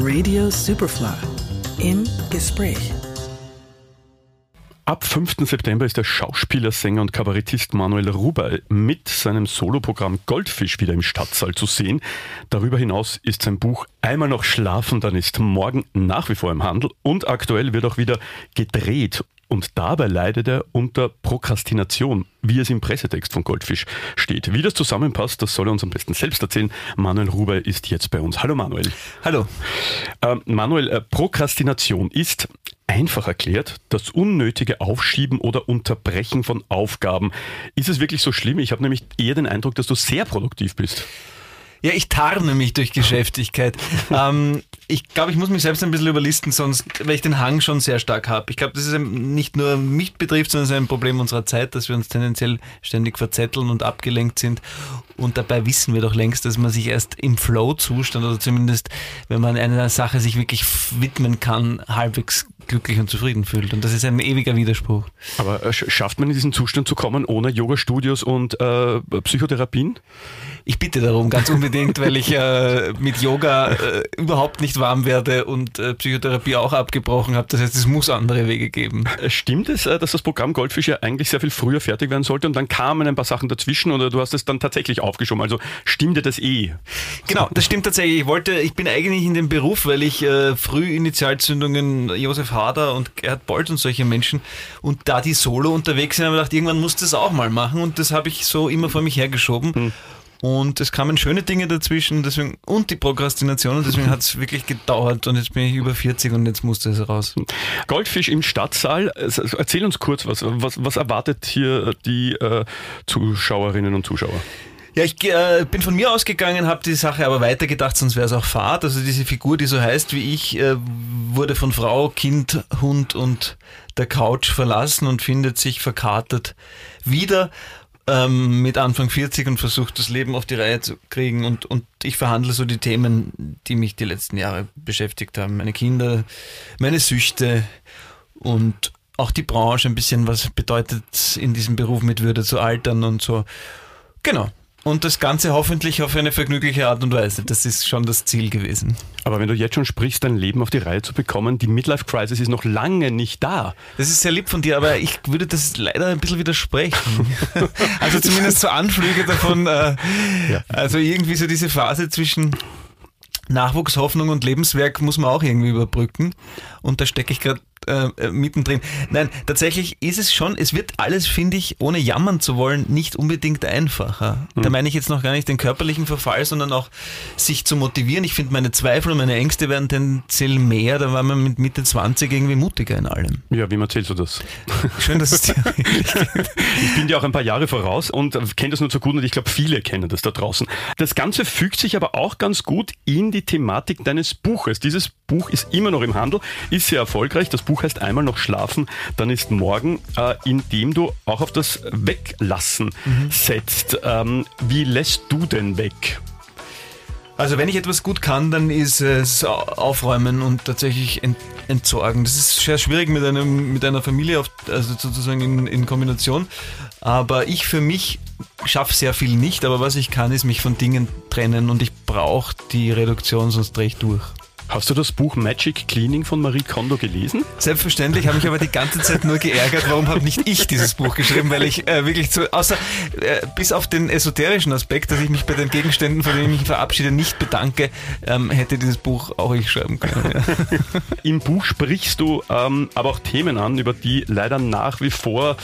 Radio Superfly im Gespräch. Ab 5. September ist der Schauspieler, Sänger und Kabarettist Manuel Ruber mit seinem Soloprogramm Goldfisch wieder im Stadtsaal zu sehen. Darüber hinaus ist sein Buch Einmal noch schlafen, dann ist morgen nach wie vor im Handel und aktuell wird auch wieder gedreht. Und dabei leidet er unter Prokrastination, wie es im Pressetext von Goldfisch steht. Wie das zusammenpasst, das soll er uns am besten selbst erzählen. Manuel Ruber ist jetzt bei uns. Hallo Manuel. Hallo. Ähm, Manuel, äh, Prokrastination ist einfach erklärt, das unnötige Aufschieben oder Unterbrechen von Aufgaben. Ist es wirklich so schlimm? Ich habe nämlich eher den Eindruck, dass du sehr produktiv bist. Ja, ich tarne mich durch Geschäftigkeit. ähm, ich glaube, ich muss mich selbst ein bisschen überlisten, sonst, weil ich den Hang schon sehr stark habe. Ich glaube, das ist nicht nur mich betrifft, sondern es ist ein Problem unserer Zeit, dass wir uns tendenziell ständig verzetteln und abgelenkt sind. Und dabei wissen wir doch längst, dass man sich erst im Flow-Zustand oder zumindest, wenn man einer Sache sich wirklich widmen kann, halbwegs glücklich und zufrieden fühlt. Und das ist ein ewiger Widerspruch. Aber äh, schafft man in diesen Zustand zu kommen ohne Yoga-Studios und äh, Psychotherapien? Ich bitte darum, ganz unbedingt, weil ich äh, mit Yoga äh, überhaupt nicht warm werde und äh, Psychotherapie auch abgebrochen habe. Das heißt, es muss andere Wege geben. Äh, stimmt es, dass das Programm Goldfisch ja eigentlich sehr viel früher fertig werden sollte und dann kamen ein paar Sachen dazwischen oder du hast es dann tatsächlich aufgeschoben? Also stimmte das eh? Genau, das stimmt tatsächlich. Ich wollte, ich bin eigentlich in dem Beruf, weil ich früh Initialzündungen Josef Hader und Gerhard Bolt und solche Menschen und da die Solo unterwegs sind, habe ich gedacht, irgendwann muss das auch mal machen und das habe ich so immer vor mich hergeschoben. Hm. Und es kamen schöne Dinge dazwischen deswegen, und die Prokrastination und deswegen hat es wirklich gedauert und jetzt bin ich über 40 und jetzt musste es raus. Goldfisch im Stadtsaal, erzähl uns kurz was, was, was erwartet hier die äh, Zuschauerinnen und Zuschauer? Ja, ich äh, bin von mir ausgegangen, habe die Sache aber weitergedacht, sonst wäre es auch Fahrt. Also diese Figur, die so heißt wie ich, äh, wurde von Frau, Kind, Hund und der Couch verlassen und findet sich verkartet wieder ähm, mit Anfang 40 und versucht das Leben auf die Reihe zu kriegen. Und, und ich verhandle so die Themen, die mich die letzten Jahre beschäftigt haben. Meine Kinder, meine Süchte und auch die Branche, ein bisschen, was bedeutet in diesem Beruf mit Würde zu altern und so. Genau, und das Ganze hoffentlich auf eine vergnügliche Art und Weise. Das ist schon das Ziel gewesen. Aber wenn du jetzt schon sprichst, dein Leben auf die Reihe zu bekommen, die Midlife Crisis ist noch lange nicht da. Das ist sehr lieb von dir, aber ich würde das leider ein bisschen widersprechen. also zumindest so Anflüge davon. Äh, ja. Also irgendwie so diese Phase zwischen Nachwuchs, Hoffnung und Lebenswerk muss man auch irgendwie überbrücken. Und da stecke ich gerade äh, äh, mittendrin. Nein, tatsächlich ist es schon, es wird alles, finde ich, ohne jammern zu wollen, nicht unbedingt einfacher. Mhm. Da meine ich jetzt noch gar nicht den körperlichen Verfall, sondern auch sich zu motivieren. Ich finde, meine Zweifel und meine Ängste werden tendenziell mehr. Da war man mit Mitte 20 irgendwie mutiger in allem. Ja, wie erzählst du das? Schön, dass es dir Ich bin dir auch ein paar Jahre voraus und kenne das nur zu gut und ich glaube, viele kennen das da draußen. Das Ganze fügt sich aber auch ganz gut in die Thematik deines Buches. Dieses Buch ist immer noch im Handel, ist sehr erfolgreich. Das Buch heißt einmal noch schlafen, dann ist morgen, äh, indem du auch auf das Weglassen mhm. setzt. Ähm, wie lässt du denn weg? Also wenn ich etwas gut kann, dann ist es aufräumen und tatsächlich entsorgen. Das ist sehr schwierig mit, einem, mit einer Familie, auf, also sozusagen in, in Kombination. Aber ich für mich schaffe sehr viel nicht, aber was ich kann, ist mich von Dingen trennen und ich brauche die Reduktion, sonst drehe ich durch. Hast du das Buch Magic Cleaning von Marie Kondo gelesen? Selbstverständlich, habe mich aber die ganze Zeit nur geärgert, warum habe nicht ich dieses Buch geschrieben, weil ich äh, wirklich zu, außer äh, bis auf den esoterischen Aspekt, dass ich mich bei den Gegenständen, von denen ich mich verabschiede, nicht bedanke, ähm, hätte dieses Buch auch ich schreiben können. Ja. Im Buch sprichst du ähm, aber auch Themen an, über die leider nach wie vor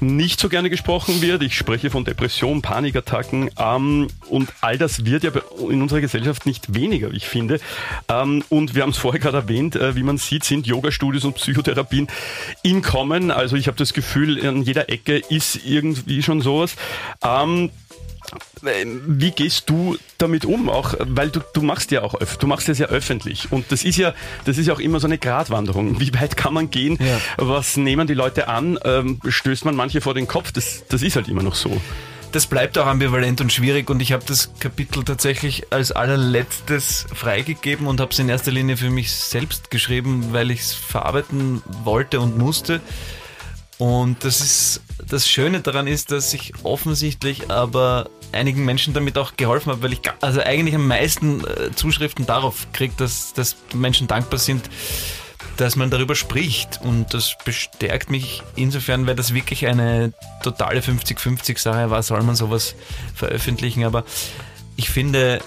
nicht so gerne gesprochen wird. Ich spreche von Depression, Panikattacken ähm, und all das wird ja in unserer Gesellschaft nicht weniger, ich finde. Ähm, und wir haben es vorher gerade erwähnt, äh, wie man sieht, sind Yoga-Studios und Psychotherapien im Kommen. Also ich habe das Gefühl, an jeder Ecke ist irgendwie schon sowas. Ähm, wie gehst du damit um? Auch, weil du, du machst ja auch, du machst es ja öffentlich. Und das ist ja, das ist ja auch immer so eine Gratwanderung. Wie weit kann man gehen? Ja. Was nehmen die Leute an? Ähm, stößt man manche vor den Kopf? Das, das ist halt immer noch so das bleibt auch ambivalent und schwierig und ich habe das Kapitel tatsächlich als allerletztes freigegeben und habe es in erster Linie für mich selbst geschrieben, weil ich es verarbeiten wollte und musste. Und das ist das Schöne daran ist, dass ich offensichtlich aber einigen Menschen damit auch geholfen habe, weil ich also eigentlich am meisten äh, Zuschriften darauf kriege, dass, dass Menschen dankbar sind, dass man darüber spricht. Und das bestärkt mich insofern, weil das wirklich eine totale 50-50-Sache war, soll man sowas veröffentlichen. Aber ich finde,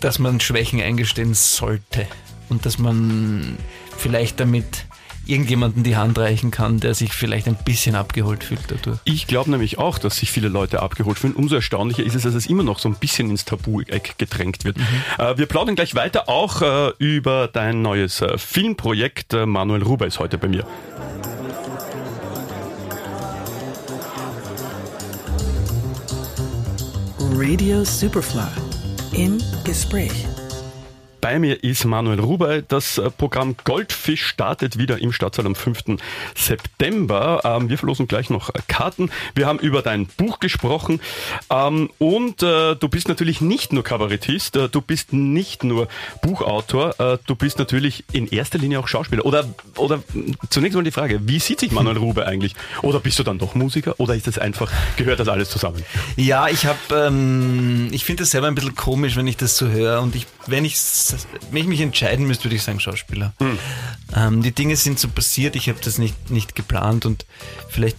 dass man Schwächen eingestehen sollte und dass man vielleicht damit irgendjemanden die Hand reichen kann, der sich vielleicht ein bisschen abgeholt fühlt dadurch. Ich glaube nämlich auch, dass sich viele Leute abgeholt fühlen. Umso erstaunlicher ist es, dass es immer noch so ein bisschen ins Tabu-Eck gedrängt wird. Mhm. Äh, wir plaudern gleich weiter auch äh, über dein neues äh, Filmprojekt. Äh, Manuel Ruber ist heute bei mir. Radio Superfly im Gespräch. Bei mir ist Manuel Ruber. Das äh, Programm Goldfisch startet wieder im Stadtsaal am 5. September. Ähm, wir verlosen gleich noch äh, Karten. Wir haben über dein Buch gesprochen. Ähm, und äh, du bist natürlich nicht nur Kabarettist, du bist nicht nur Buchautor, du bist natürlich in erster Linie auch Schauspieler. Oder, oder zunächst mal die Frage, wie sieht sich Manuel Ruber eigentlich? Oder bist du dann doch Musiker? Oder ist das einfach, gehört das alles zusammen? Ja, ich habe, ähm, ich finde das selber ein bisschen komisch, wenn ich das so höre. Und ich, wenn ich wenn ich mich entscheiden müsste, würde ich sagen Schauspieler. Hm. Ähm, die Dinge sind so passiert, ich habe das nicht, nicht geplant und vielleicht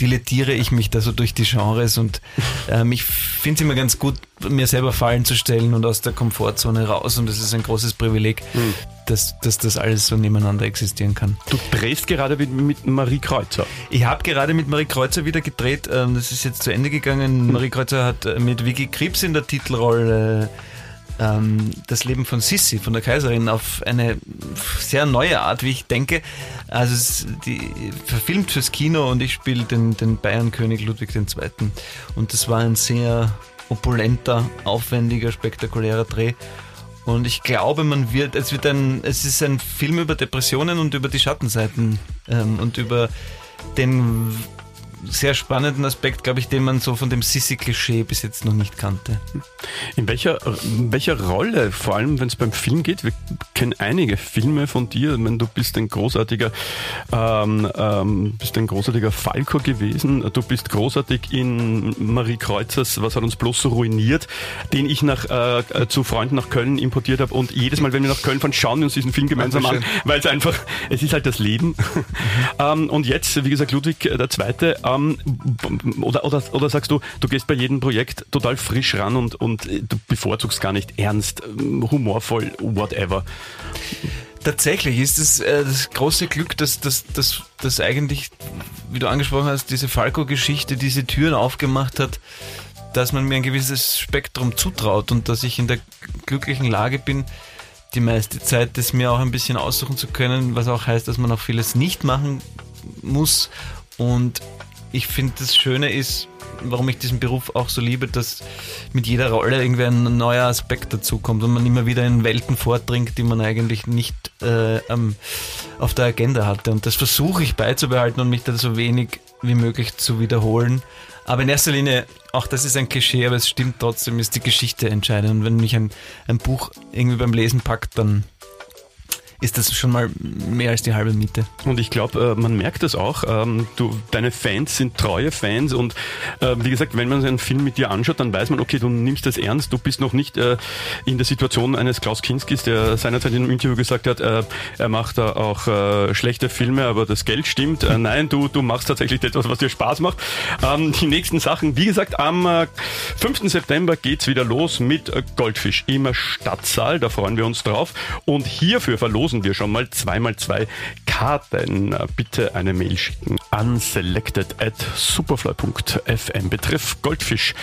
dilettiere ich mich da so durch die Genres und ähm, ich finde es immer ganz gut, mir selber Fallen zu stellen und aus der Komfortzone raus und das ist ein großes Privileg, mhm. dass, dass das alles so nebeneinander existieren kann. Du drehst gerade mit, mit Marie Kreuzer. Ich habe gerade mit Marie Kreuzer wieder gedreht, ähm, das ist jetzt zu Ende gegangen. Mhm. Marie Kreuzer hat äh, mit Vicky Krebs in der Titelrolle ähm, das Leben von Sissi, von der Kaiserin, auf eine sehr neue Art, wie ich denke. Also es, die verfilmt fürs Kino und ich spiele den, den Bayernkönig Ludwig II. Und das war ein sehr opulenter, aufwendiger, spektakulärer Dreh. Und ich glaube, man wird, es wird ein, es ist ein Film über Depressionen und über die Schattenseiten ähm, und über den sehr spannenden Aspekt, glaube ich, den man so von dem Sissi-Klischee bis jetzt noch nicht kannte. In welcher, in welcher Rolle, vor allem wenn es beim Film geht, wir kennen einige Filme von dir, ich meine, du bist ein großartiger, ähm, ähm, bist ein großartiger Falco gewesen, du bist großartig in Marie Kreuzers, was hat uns bloß so ruiniert, den ich nach, äh, äh zu Freunden nach Köln importiert habe und jedes Mal, wenn wir nach Köln fahren, schauen wir uns diesen Film gemeinsam an, weil es einfach, es ist halt das Leben. Mhm. ähm, und jetzt, wie gesagt, Ludwig äh, der Zweite, ähm, oder, oder, oder sagst du, du gehst bei jedem Projekt total frisch ran und, und du bevorzugst gar nicht ernst, ähm, humorvoll, whatever? Tatsächlich ist es äh, das große Glück, dass, dass, dass, dass eigentlich, wie du angesprochen hast, diese Falco-Geschichte diese Türen aufgemacht hat, dass man mir ein gewisses Spektrum zutraut und dass ich in der glücklichen Lage bin, die meiste Zeit das mir auch ein bisschen aussuchen zu können, was auch heißt, dass man auch vieles nicht machen muss. Und ich finde, das Schöne ist, warum ich diesen Beruf auch so liebe, dass mit jeder Rolle irgendwie ein neuer Aspekt dazukommt und man immer wieder in Welten vordringt, die man eigentlich nicht äh, ähm, auf der Agenda hatte. Und das versuche ich beizubehalten und mich da so wenig wie möglich zu wiederholen. Aber in erster Linie, auch das ist ein Klischee, aber es stimmt trotzdem, ist die Geschichte entscheidend. Und wenn mich ein, ein Buch irgendwie beim Lesen packt, dann ist das schon mal mehr als die halbe Miete. Und ich glaube, äh, man merkt das auch. Ähm, du, deine Fans sind treue Fans und äh, wie gesagt, wenn man einen Film mit dir anschaut, dann weiß man, okay, du nimmst das ernst. Du bist noch nicht äh, in der Situation eines Klaus Kinskis, der seinerzeit in einem Interview gesagt hat, er macht da auch schlechte Filme, aber das Geld stimmt. Nein, du, du machst tatsächlich etwas, was dir Spaß macht. Ähm, die nächsten Sachen, wie gesagt, am 5. September geht's wieder los mit Goldfisch im Stadtsaal. Da freuen wir uns drauf. Und hierfür verlosen verlosen wir schon mal zweimal zwei Karten. Bitte eine Mail schicken an selected at superfly.fm betreff Goldfisch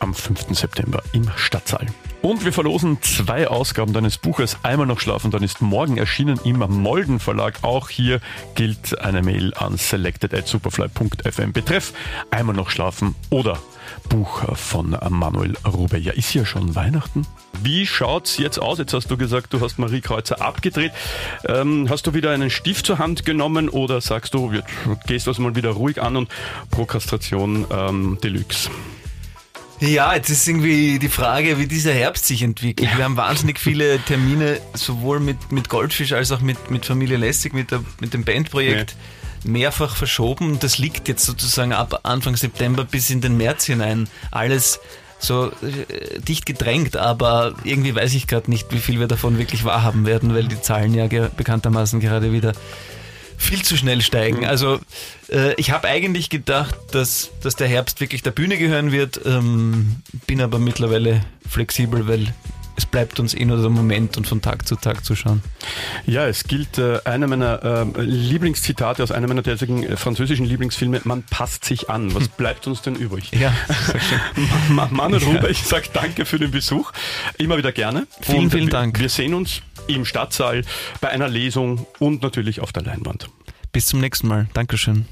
am 5. September im Stadtsaal. Und wir verlosen zwei Ausgaben deines Buches. Einmal noch schlafen, dann ist morgen erschienen im Molden Verlag. Auch hier gilt eine Mail an selected at superfly.fm betreff einmal noch schlafen oder Buch von Manuel Rube. Ja, ist ja schon Weihnachten. Wie schaut's jetzt aus? Jetzt hast du gesagt, du hast Marie Kreuzer abgedreht. Ähm, hast du wieder einen Stift zur Hand genommen oder sagst du, gehst das mal wieder ruhig an und Prokrastation ähm, Deluxe? Ja, jetzt ist irgendwie die Frage, wie dieser Herbst sich entwickelt. Ja. Wir haben wahnsinnig viele Termine, sowohl mit, mit Goldfisch als auch mit, mit Familie Lässig, mit, der, mit dem Bandprojekt. Ja mehrfach verschoben. Das liegt jetzt sozusagen ab Anfang September bis in den März hinein. Alles so äh, dicht gedrängt, aber irgendwie weiß ich gerade nicht, wie viel wir davon wirklich wahrhaben werden, weil die Zahlen ja ge bekanntermaßen gerade wieder viel zu schnell steigen. Mhm. Also äh, ich habe eigentlich gedacht, dass, dass der Herbst wirklich der Bühne gehören wird, ähm, bin aber mittlerweile flexibel, weil es bleibt uns eh nur der Moment und von Tag zu Tag zu schauen. Ja, es gilt äh, einer meiner äh, Lieblingszitate aus einem meiner derzeitigen äh, französischen Lieblingsfilme, man passt sich an. Was bleibt uns denn übrig? Ja, Manuel ja. Ruber, ich sage danke für den Besuch. Immer wieder gerne. Vielen, und vielen Dank. Wir sehen uns im Stadtsaal bei einer Lesung und natürlich auf der Leinwand. Bis zum nächsten Mal. Dankeschön.